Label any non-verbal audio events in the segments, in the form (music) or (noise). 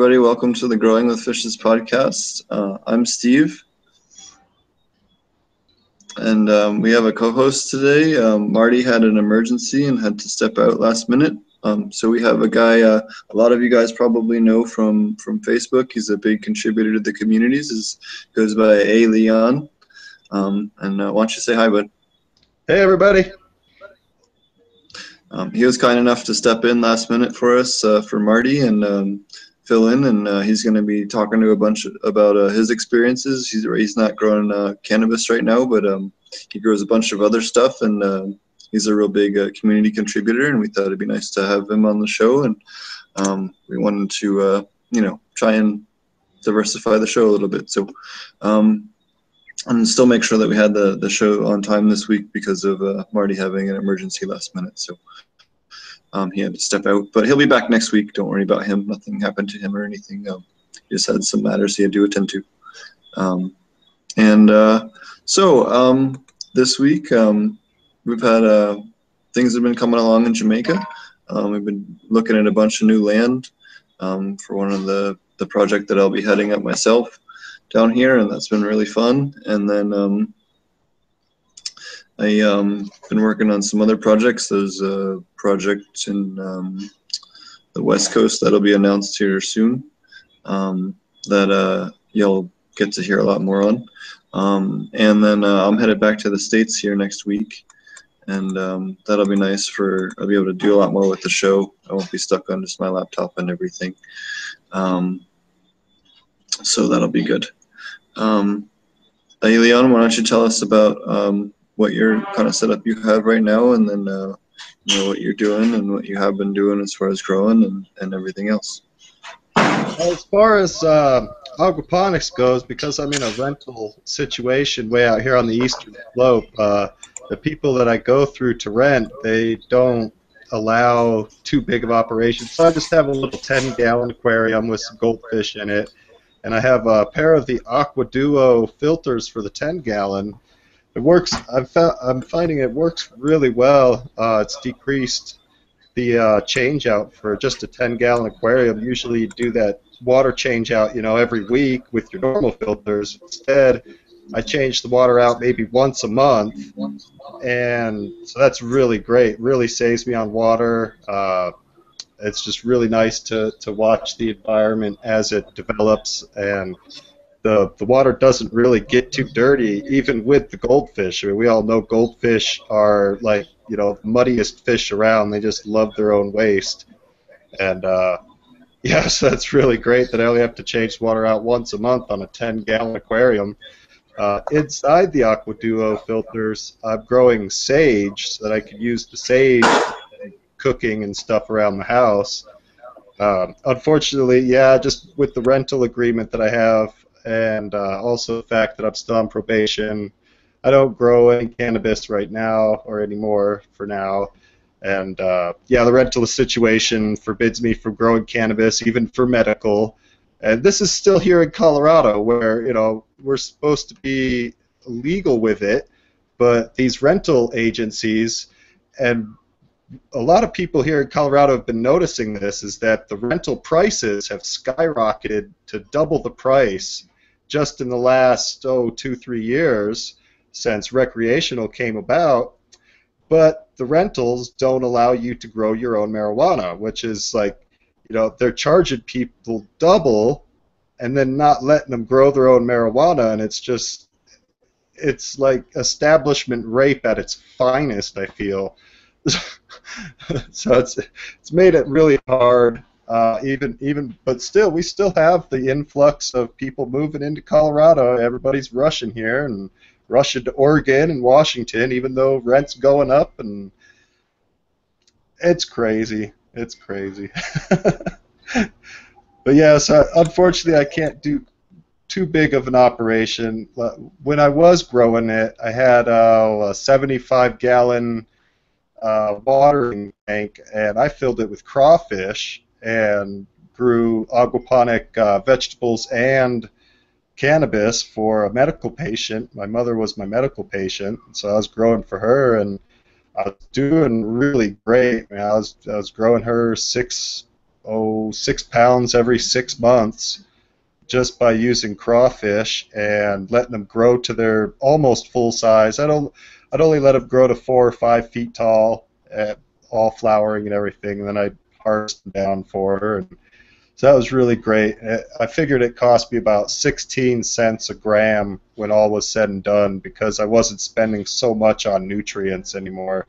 everybody. Welcome to the Growing with Fishes podcast. Uh, I'm Steve, and um, we have a co-host today. Um, Marty had an emergency and had to step out last minute. Um, so we have a guy. Uh, a lot of you guys probably know from from Facebook. He's a big contributor to the communities. His goes by A Leon. Um, and uh, why don't you say hi, bud? Hey, everybody. Um, he was kind enough to step in last minute for us uh, for Marty and um, fill in, and uh, he's going to be talking to a bunch about uh, his experiences. He's he's not growing uh, cannabis right now, but um, he grows a bunch of other stuff, and uh, he's a real big uh, community contributor. And we thought it'd be nice to have him on the show, and um, we wanted to you know try and diversify the show a little bit. So. Um, and still make sure that we had the, the show on time this week because of Marty having an emergency last minute. So um, he had to step out, but he'll be back next week. Don't worry about him. Nothing happened to him or anything. Um, he just had some matters he had to attend to. Um, and uh, so um, this week um, we've had uh, things have been coming along in Jamaica. Um, we've been looking at a bunch of new land for one of the the project that I'll be heading up myself down here, and that's been really fun. And then I um been working on some other projects. There's a project in um, the West Coast that'll be announced here soon. Um, that uh, you'll get to hear a lot more on. Um, and then uh, I'm headed back to the states here next week, and um, that'll be nice for I'll be able to do a lot more with the show. I won't be stuck on just my laptop and everything. Um, so that'll be good. Um, why don't you tell us about um, what your kind of setup you have right now, and then uh, you know what you're doing and what you have been doing as far as growing and, and everything else. As far as uh, aquaponics goes, because I'm in a rental situation way out here on the eastern slope, uh, the people that I go through to rent, they don't allow too big of operations. So I just have a little 10 gallon aquarium with some goldfish in it. And I have a pair of the Aqua Duo filters for the 10 gallon it works. I'm, I'm finding it works really well. Uh, it's decreased the uh, change out for just a 10 gallon aquarium. Usually you do that water change out, you know, every week with your normal filters. Instead, I change the water out maybe once a month, and so that's really great. Really saves me on water. Uh, it's just really nice to, to watch the environment as it develops and the the water doesn't really get too dirty, even with the goldfish. I mean, we all know goldfish are like you know muddiest fish around. They just love their own waste, and uh, (laughs) yeah, so that's really great that I only have to change water out once a month on a 10 gallon aquarium. Uh, inside the Aqua Duo filters, I'm growing sage so that I can use the sage cooking and stuff around the house. Um, unfortunately, yeah, just with the rental agreement that I have, and uh, also the fact that I'm still on probation. I don't grow any cannabis right now or anymore for now. And uh, yeah, the rental situation forbids me from growing cannabis, even for medical. And this is still here in Colorado, where you know we're supposed to be legal with it, but these rental agencies and a lot of people here in Colorado have been noticing this is that the rental prices have skyrocketed to double the price just in the last oh two three years since recreational came about but the rentals don't allow you to grow your own marijuana which is like you know they're charging people double and then not letting them grow their own marijuana. And it's just it's like establishment rape at its finest i feel. (laughs) So it's it's made it really hard uh, even even but still we still have the influx of people moving into Colorado. Everybody's rushing here and rushing to Oregon and Washington, even though rent's going up and it's crazy. It's crazy. (laughs) but yeah, so unfortunately I can't do too big of an operation. When I was growing it, I had uh, a 75 gallon uh, watering tank and I filled it with crawfish and grew aquaponic uh, vegetables and cannabis for a medical patient. My mother was my medical patient, so I was growing for her, and I was doing really great. I, mean, I was I was growing her six oh six pounds every six months just by using crawfish and letting them grow to their almost full size. I'd only, I'd only let them grow to four or five feet tall, at all flowering and everything, and then I'd harvest down for her. And so that was really great. I figured it cost me about 16 cents a gram when all was said and done because I wasn't spending so much on nutrients anymore.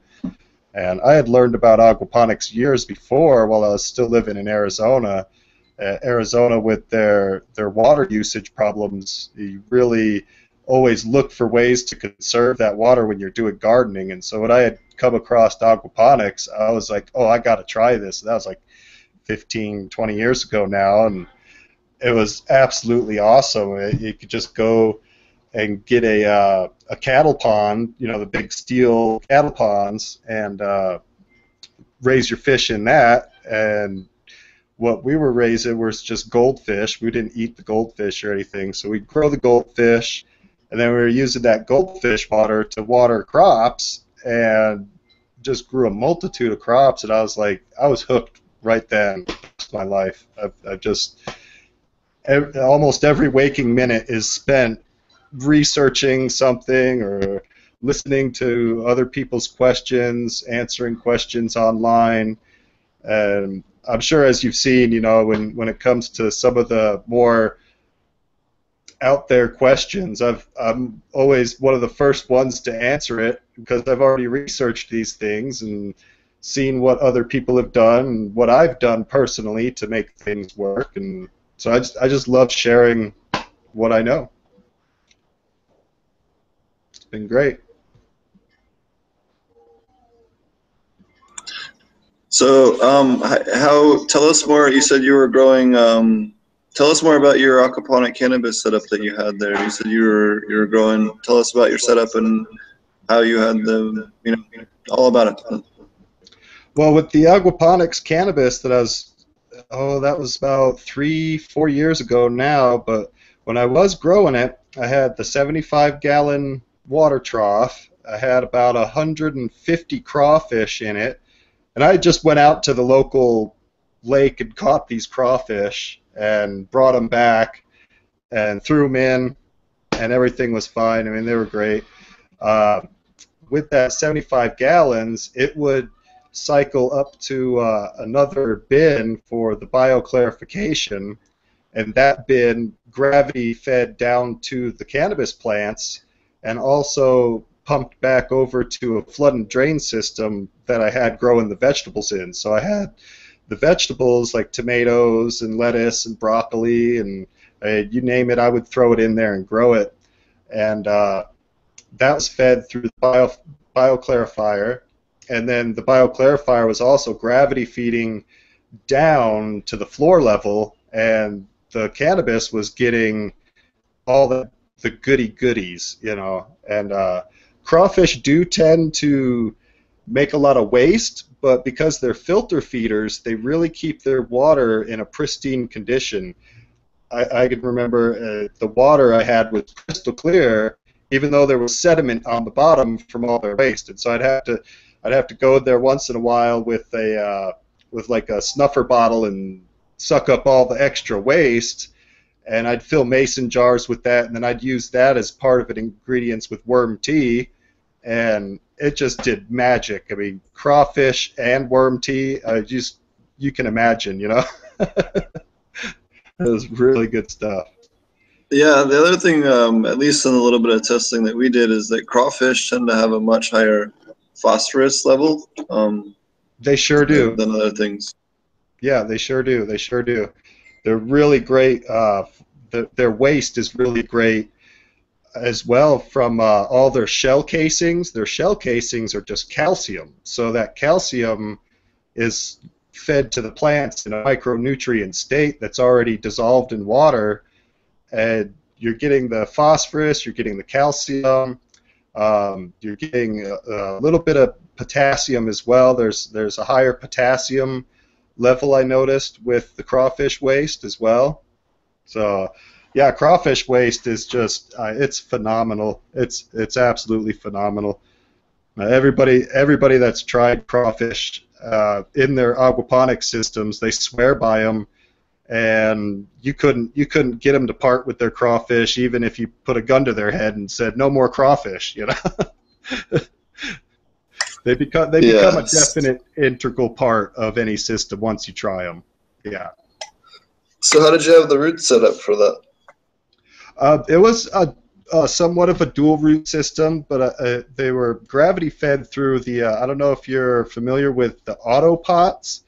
And I had learned about aquaponics years before while I was still living in Arizona uh, Arizona with their their water usage problems, you really always look for ways to conserve that water when you're doing gardening. And so when I had come across aquaponics, I was like, oh, I got to try this. That was like 15, 20 years ago now, and it was absolutely awesome. You could just go and get a uh, a cattle pond, you know, the big steel cattle ponds, and uh, raise your fish in that, and what we were raising was just goldfish. We didn't eat the goldfish or anything, so we'd grow the goldfish, and then we were using that goldfish water to water crops, and just grew a multitude of crops. And I was like, I was hooked right then. My life, I've, I've just every, almost every waking minute is spent researching something or listening to other people's questions, answering questions online. And I'm sure as you've seen, you know, when, when it comes to some of the more out there questions, I've, I'm always one of the first ones to answer it because I've already researched these things and seen what other people have done and what I've done personally to make things work. And so I just, I just love sharing what I know. It's been great. So, um, how? Tell us more. You said you were growing. Um, tell us more about your aquaponic cannabis setup that you had there. You said you were you were growing. Tell us about your setup and how you had the you know all about it. Well, with the aquaponics cannabis that I was, oh, that was about three, four years ago now. But when I was growing it, I had the 75 gallon water trough. I had about 150 crawfish in it and I just went out to the local lake and caught these crawfish and brought them back and threw them in, and everything was fine. I mean, they were great. Uh, with that 75 gallons, it would cycle up to uh, another bin for the bioclarification, and that bin gravity fed down to the cannabis plants and also pumped back over to a flood and drain system that I had growing the vegetables in. So I had the vegetables like tomatoes and lettuce and broccoli and uh, you name it, I would throw it in there and grow it. And uh, that was fed through the bio, bioclarifier. And then the bioclarifier was also gravity feeding down to the floor level, and the cannabis was getting all the, the goody goodies, you know. And uh, crawfish do tend to make a lot of waste, but because they're filter feeders, they really keep their water in a pristine condition. I, I can remember uh, the water I had was crystal clear, even though there was sediment on the bottom from all their waste, and so I'd have to I'd have to go there once in a while with a uh, with like a snuffer bottle and suck up all the extra waste and I'd fill mason jars with that, and then I'd use that as part of an ingredients with worm tea, and it just did magic. I mean, crawfish and worm tea, just you can imagine, you know. (laughs) it was really good stuff. Yeah, the other thing, um, at least in a little bit of testing that we did, is that crawfish tend to have a much higher phosphorus level. Um, they sure do. Than other things. Yeah, they sure do. They sure do. They're really great. Uh, the, their waste is really great as well from uh, all their shell casings. Their shell casings are just calcium, so that calcium is fed to the plants in a micronutrient state that's already dissolved in water, and you're getting the phosphorus, you're getting the calcium, um, you're getting a, a, little bit of potassium as well. There's there's a higher potassium level I noticed with the crawfish waste as well. So, yeah, crawfish waste is just uh, it's phenomenal. It's it's absolutely phenomenal. Uh, everybody everybody that's tried crawfish uh, in their aquaponics systems. They swear by them, and you couldn't you couldn't get them to part with their crawfish, even if you put a gun to their head and said no more crawfish. You know. (laughs) they become they become a definite integral part of any system once you try them. Yeah. So how did you have the root set up for that? Uh, it was a, a, somewhat of a dual root system, but uh, uh, they were gravity fed through the. Uh, I don't know if you're familiar with the autopots.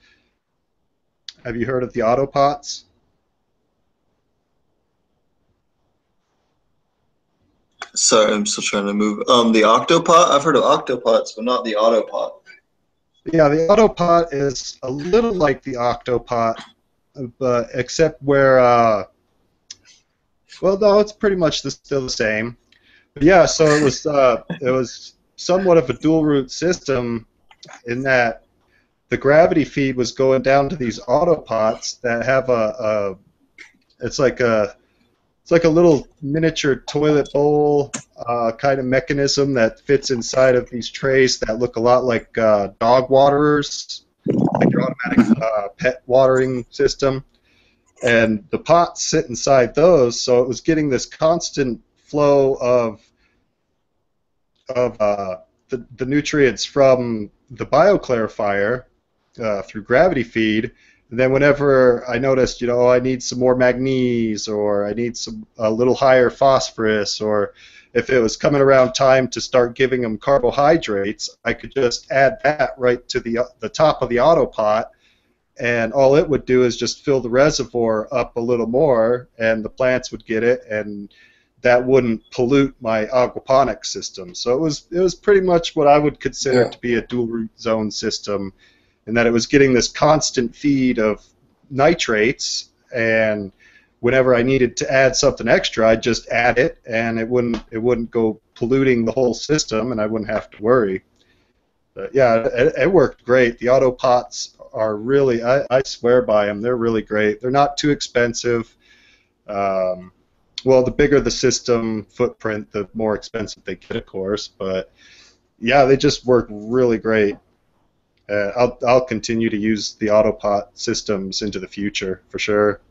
Have you heard of the autopots? Sorry, I'm still trying to move. Um, the octopot. I've heard of octopots, but not the autopot. Yeah, the autopot is a little like the octopot, but except where uh, well, no, it's pretty much the, still the same. But yeah, so it was uh, it was somewhat of a dual root system in that the gravity feed was going down to these autopots that have a, a it's like a it's like a little miniature toilet bowl uh, kind of mechanism that fits inside of these trays that look a lot like uh, dog waterers, like your automatic uh, pet watering system. And the pots sit inside those, so it was getting this constant flow of of uh, the, the nutrients from the bioclarifier uh, through gravity feed. And then whenever I noticed, you know, I need some more manganese or I need some a little higher phosphorus or if it was coming around time to start giving them carbohydrates, I could just add that right to the the top of the autopot and all it would do is just fill the reservoir up a little more, and the plants would get it, and that wouldn't pollute my aquaponics system. So it was it was pretty much what I would consider yeah. to be a dual root zone system, in that it was getting this constant feed of nitrates, and whenever I needed to add something extra, I'd just add it, and it wouldn't it wouldn't go polluting the whole system, and I wouldn't have to worry. But yeah, it, it worked great. The auto pots are really, I, I swear by them. They're really great. They're not too expensive. Um, well, the bigger the system footprint, the more expensive they get, of course. But yeah, they just work really great. Uh, I'll I'll continue to use the Autopot systems into the future for sure.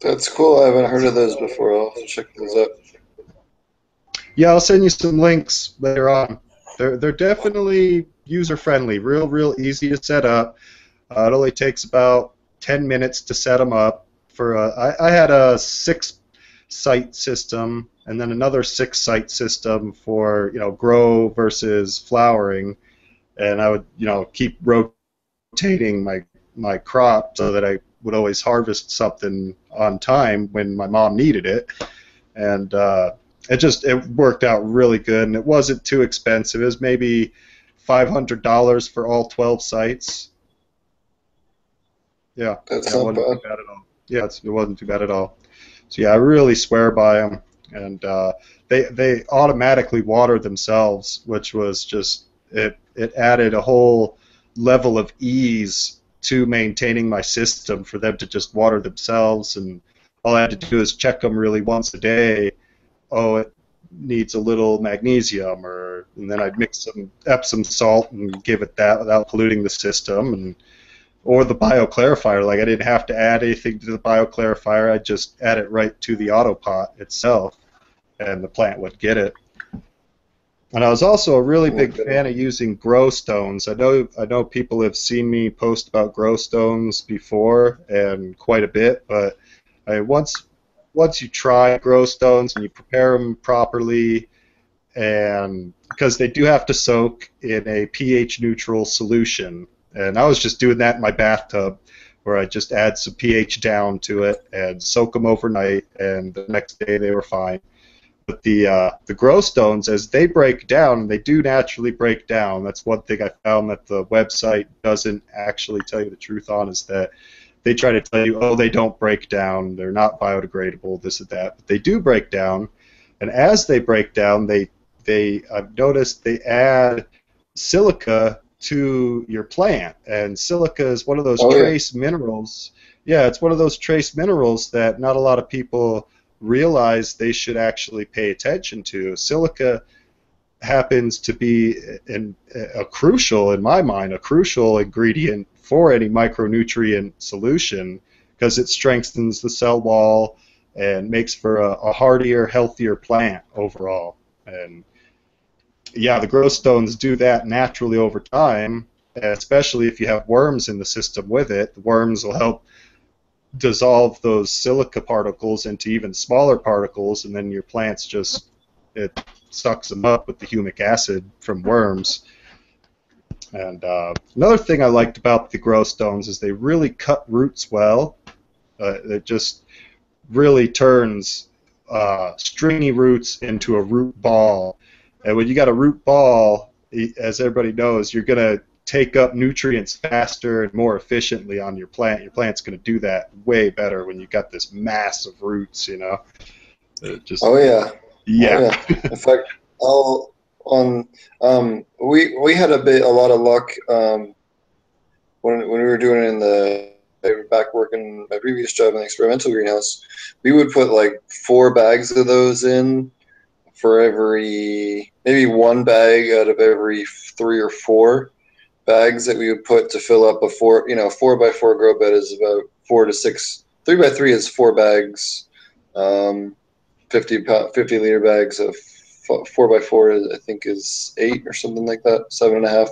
That's cool. I haven't heard of those before. I'll check those out. Yeah, I'll send you some links later on. They're they're definitely user friendly, real real easy to set up. Uh, it only takes about 10 minutes to set them up. For a, I, I had a six site system and then another six site system for you know grow versus flowering, and I would you know keep rotating my my crop so that I would always harvest something on time when my mom needed it, and uh, it just it worked out really good and it wasn't too expensive. It was maybe $500 for all 12 sites. Yeah, That's yeah, not bad. bad. at all. Yeah, it wasn't too bad at all. So yeah, I really swear by them, and uh, they they automatically water themselves, which was just it it added a whole level of ease to maintaining my system for them to just water themselves, and all I had to do is check them really once a day. Oh, it needs a little magnesium, or and then I'd mix some Epsom salt and give it that without polluting the system, and or the bioclarifier. Like I didn't have to add anything to the bioclarifier. I just add it right to the autopot itself, and the plant would get it. And I was also a really big fan of using grow stones. I know I know people have seen me post about grow stones before and quite a bit, but I once once you try grow stones and you prepare them properly, and because they do have to soak in a pH neutral solution, and I was just doing that in my bathtub, where I just add some pH down to it and soak them overnight, and the next day they were fine. But the uh, the grow stones, as they break down, they do naturally break down. That's one thing I found that the website doesn't actually tell you the truth on is that they try to tell you, oh, they don't break down, they're not biodegradable, this and that. But they do break down, and as they break down, they they I've noticed they add silica to your plant, and silica is one of those oh, trace yeah. minerals. Yeah, it's one of those trace minerals that not a lot of people realize they should actually pay attention to. Silica happens to be an, a crucial, in my mind, a crucial ingredient for any micronutrient solution because it strengthens the cell wall and makes for a, a hardier, healthier plant overall. And yeah, the growth stones do that naturally over time, especially if you have worms in the system with it. The worms will help dissolve those silica particles into even smaller particles, and then your plants just it sucks them up with the humic acid from worms. And uh, another thing I liked about the grow stones is they really cut roots well. Uh, it just really turns uh, stringy roots into a root ball. And when you got a root ball, as everybody knows, you're to take up nutrients faster and more efficiently on your plant. Your plant's going to do that way better when you've got this mass of roots, you know. just, oh yeah. Yeah. Oh, yeah. In fact, I'll on um, we we had a bit a lot of luck um, when when we were doing it in the back working my previous job in the experimental greenhouse. We would put like four bags of those in for every maybe one bag out of every three or four bags that we would put to fill up a four you know four by four grow bed is about four to six three by three is four bags um, 50 pound, 50 liter bags of four by four I think is eight or something like that seven and a half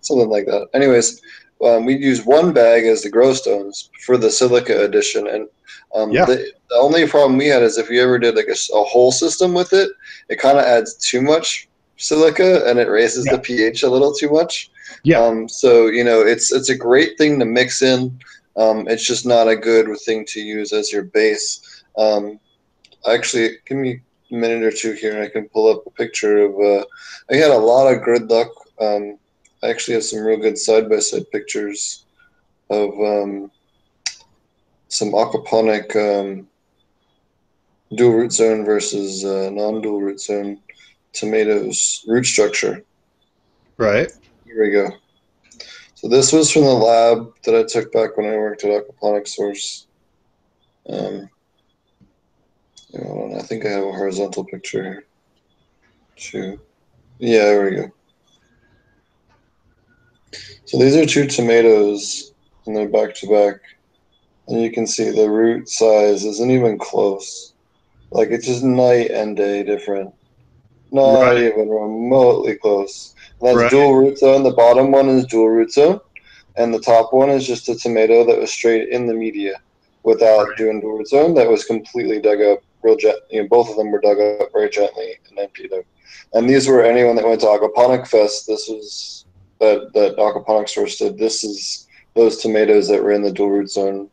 something like that anyways um, we use one bag as the grow stones for the silica addition and um, yeah. the, the, only problem we had is if you ever did like a, a whole system with it it kind of adds too much silica and it raises yeah. the ph a little too much. Yeah. Um, so you know it's it's a great thing to mix in. Um, it's just not a good thing to use as your base. Um, actually give me a minute or two here and I can pull up a picture of uh, I had a lot of good luck. Um, I actually have some real good side by side pictures of um, some aquaponic um, dual root zone versus uh, non dual root zone tomatoes root structure. Right. Here we go. So this was from the lab that I took back when I worked at Aquaponic Source. Um, I think I have a horizontal picture here. Two. Yeah, there we go. So these are two tomatoes, and they're back to back. And you can see the root size isn't even close. Like it's just night and day different. Not right. even remotely close. And that's right. dual root zone. The bottom one is dual root zone, and the top one is just a tomato that was straight in the media without right. doing dual root zone. That was completely dug up real gently. You know, both of them were dug up very gently and emptied out. And these were anyone that went to Aquaponic Fest. This was that that Aquaponic source did. This is those tomatoes that were in the dual root zone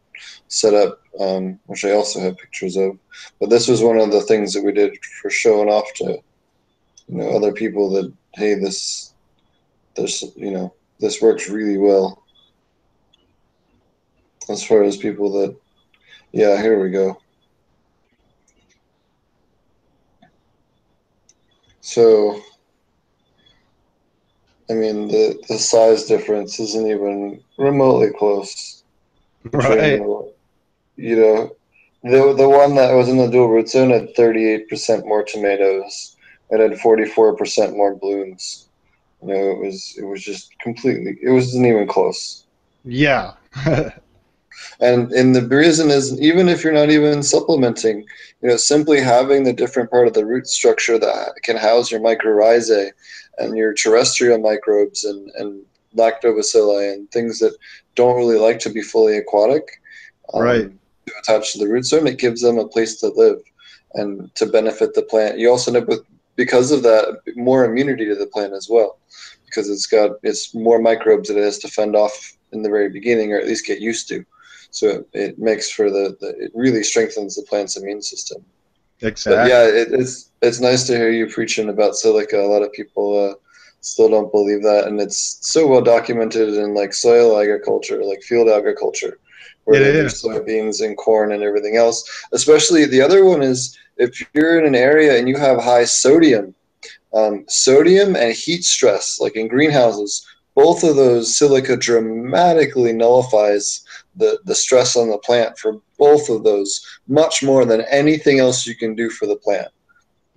set up, um, which I also have pictures of. But this was one of the things that we did for showing off to you know other people that hey this this you know this works really well. As far as people that yeah here we go. So, I mean, the, the size difference isn't even remotely close. Right. You know, the, the one that was in the dual root zone had 38% more tomatoes. It had 44% more blooms. You know, it was it was just completely. It wasn't even close. Yeah. (laughs) And and the reason is even if you're not even supplementing, you know, simply having the different part of the root structure that can house your mycorrhizae and your terrestrial microbes and, and lactobacilli and things that don't really like to be fully aquatic. Um, right. To attach to the root zone, it gives them a place to live and to benefit the plant. You also end up with because of that more immunity to the plant as well because it's got it's more microbes that it has to fend off in the very beginning or at least get used to so it makes for the, the it really strengthens the plant's immune system. Exactly. But yeah, it, it's it's nice to hear you preaching about silica. A lot of people uh, still don't believe that, and it's so well documented in like soil agriculture, like field agriculture, where yeah, there's soybeans and corn and everything else. Especially the other one is if you're in an area and you have high sodium, um, sodium and heat stress, like in greenhouses, both of those silica dramatically nullifies the, the stress on the plant for both of those much more than anything else you can do for the plant.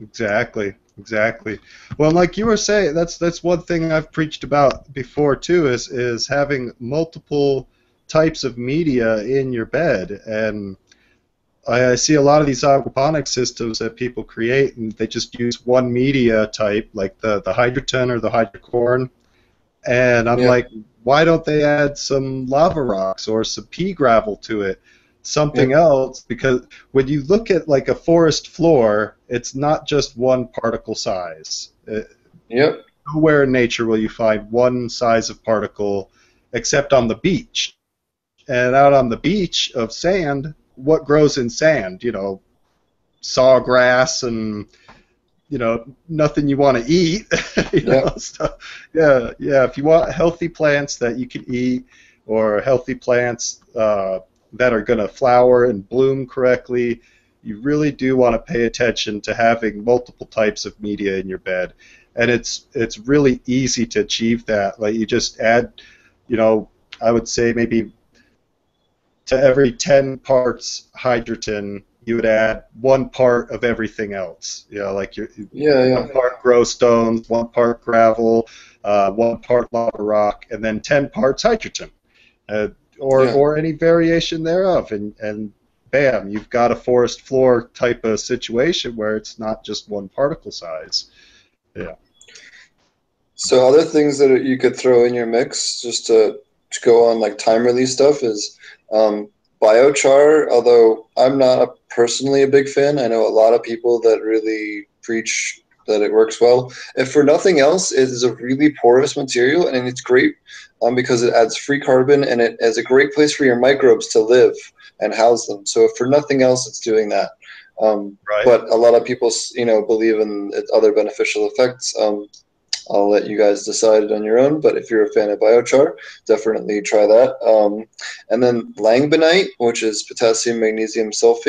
Exactly. Exactly. Well, like you were saying, that's that's one thing I've preached about before too. Is is having multiple types of media in your bed, and I, I see a lot of these aquaponic systems that people create, and they just use one media type, like the the hydroton or the hydrocorn, and I'm Yeah. like, why don't they add some lava rocks or some pea gravel to it? Something else, because when you look at like a forest floor, it's not just one particle size. Uh, Yep. nowhere in nature will you find one size of particle except on the beach. And out on the beach of sand, what grows in sand? You know, sawgrass and you know nothing you want to eat. (laughs) you know, stuff. Yeah, yeah. If you want healthy plants that you can eat, or healthy plants uh, that are going to flower and bloom correctly, you really do want to pay attention to having multiple types of media in your bed and it's it's really easy to achieve that. Like you just add, you know, I would say maybe to every ten parts hydroton, you would add one part of everything else. You know, like your Yeah, yeah. one part grow stones, one part gravel, uh, one part lava rock, and then ten parts hydroton, uh, or Yeah. or any variation thereof, and and bam, you've got a forest floor type of situation where it's not just one particle size. Yeah. So other things that you could throw in your mix just to, to go on like time release stuff is um, biochar. Although I'm not a, personally a big fan, I know a lot of people that really preach that it works well. If for nothing else, it is a really porous material and it's great um, because it adds free carbon and it is a great place for your microbes to live and house them. So if for nothing else, it's doing that. Um, Right. but a lot of people, you know, believe in its other beneficial effects. Um, I'll let you guys decide it on your own. But if you're a fan of biochar, definitely try that. Um, and then langbeinite, which is potassium magnesium sulfate.